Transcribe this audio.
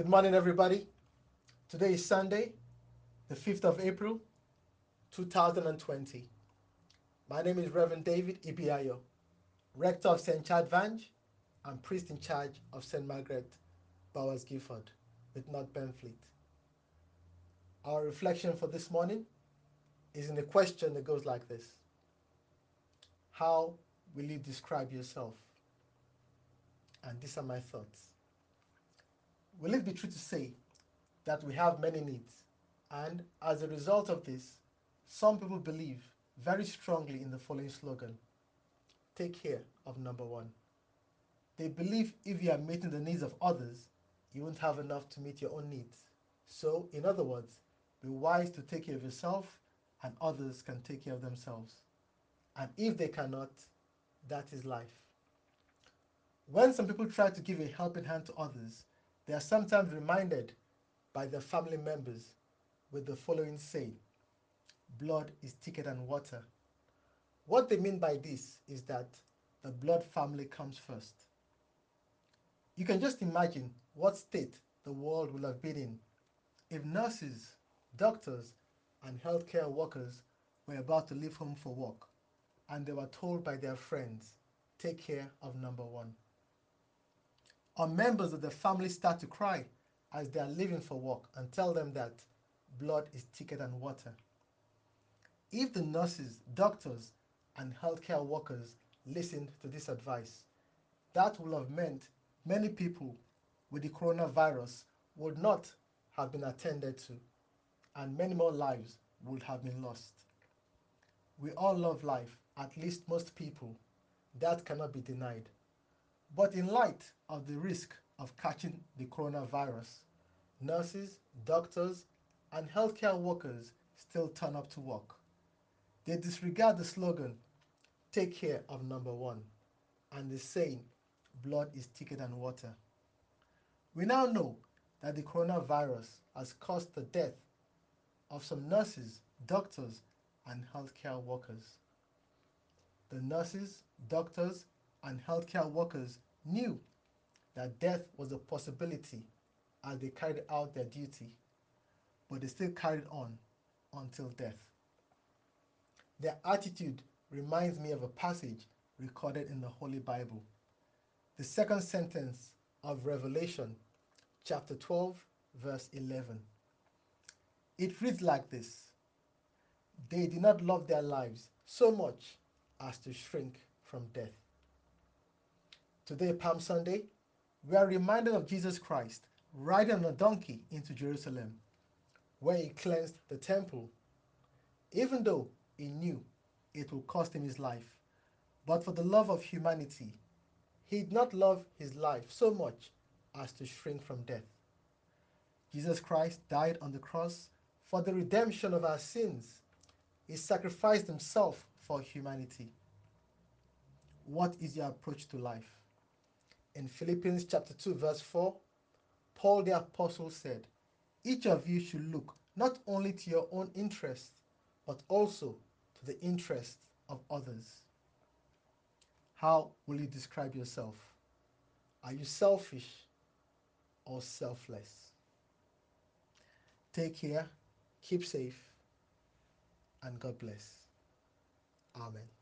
Good morning, everybody. Today is Sunday, the 5th of April, 2020. My name is Reverend David Ibiayo, Rector of St. Chad Vange and Priest in charge of St. Margaret Bowers Gifford with North Benfleet. Our reflection for this morning is in a question that goes like this How will you describe yourself? And these are my thoughts. Will it be true to say that we have many needs? And as a result of this, some people believe very strongly in the following slogan Take care of number one. They believe if you are meeting the needs of others, you won't have enough to meet your own needs. So, in other words, be wise to take care of yourself, and others can take care of themselves. And if they cannot, that is life. When some people try to give a helping hand to others, they are sometimes reminded by their family members with the following saying blood is thicker than water. What they mean by this is that the blood family comes first. You can just imagine what state the world would have been in if nurses, doctors, and healthcare workers were about to leave home for work and they were told by their friends, take care of number one. Or members of the family start to cry as they are leaving for work and tell them that blood is thicker than water. If the nurses, doctors, and healthcare workers listened to this advice, that would have meant many people with the coronavirus would not have been attended to, and many more lives would have been lost. We all love life, at least most people. That cannot be denied. But in light of the risk of catching the coronavirus, nurses, doctors, and healthcare workers still turn up to work. They disregard the slogan, take care of number one, and the saying, blood is thicker than water. We now know that the coronavirus has caused the death of some nurses, doctors, and healthcare workers. The nurses, doctors, and healthcare workers knew that death was a possibility as they carried out their duty, but they still carried on until death. Their attitude reminds me of a passage recorded in the Holy Bible. The second sentence of Revelation, chapter 12, verse 11. It reads like this They did not love their lives so much as to shrink from death. Today, Palm Sunday, we are reminded of Jesus Christ riding on a donkey into Jerusalem, where he cleansed the temple, even though he knew it would cost him his life. But for the love of humanity, he did not love his life so much as to shrink from death. Jesus Christ died on the cross for the redemption of our sins. He sacrificed himself for humanity. What is your approach to life? In Philippians chapter 2 verse 4, Paul the apostle said, each of you should look not only to your own interest, but also to the interest of others. How will you describe yourself? Are you selfish or selfless? Take care, keep safe, and God bless. Amen.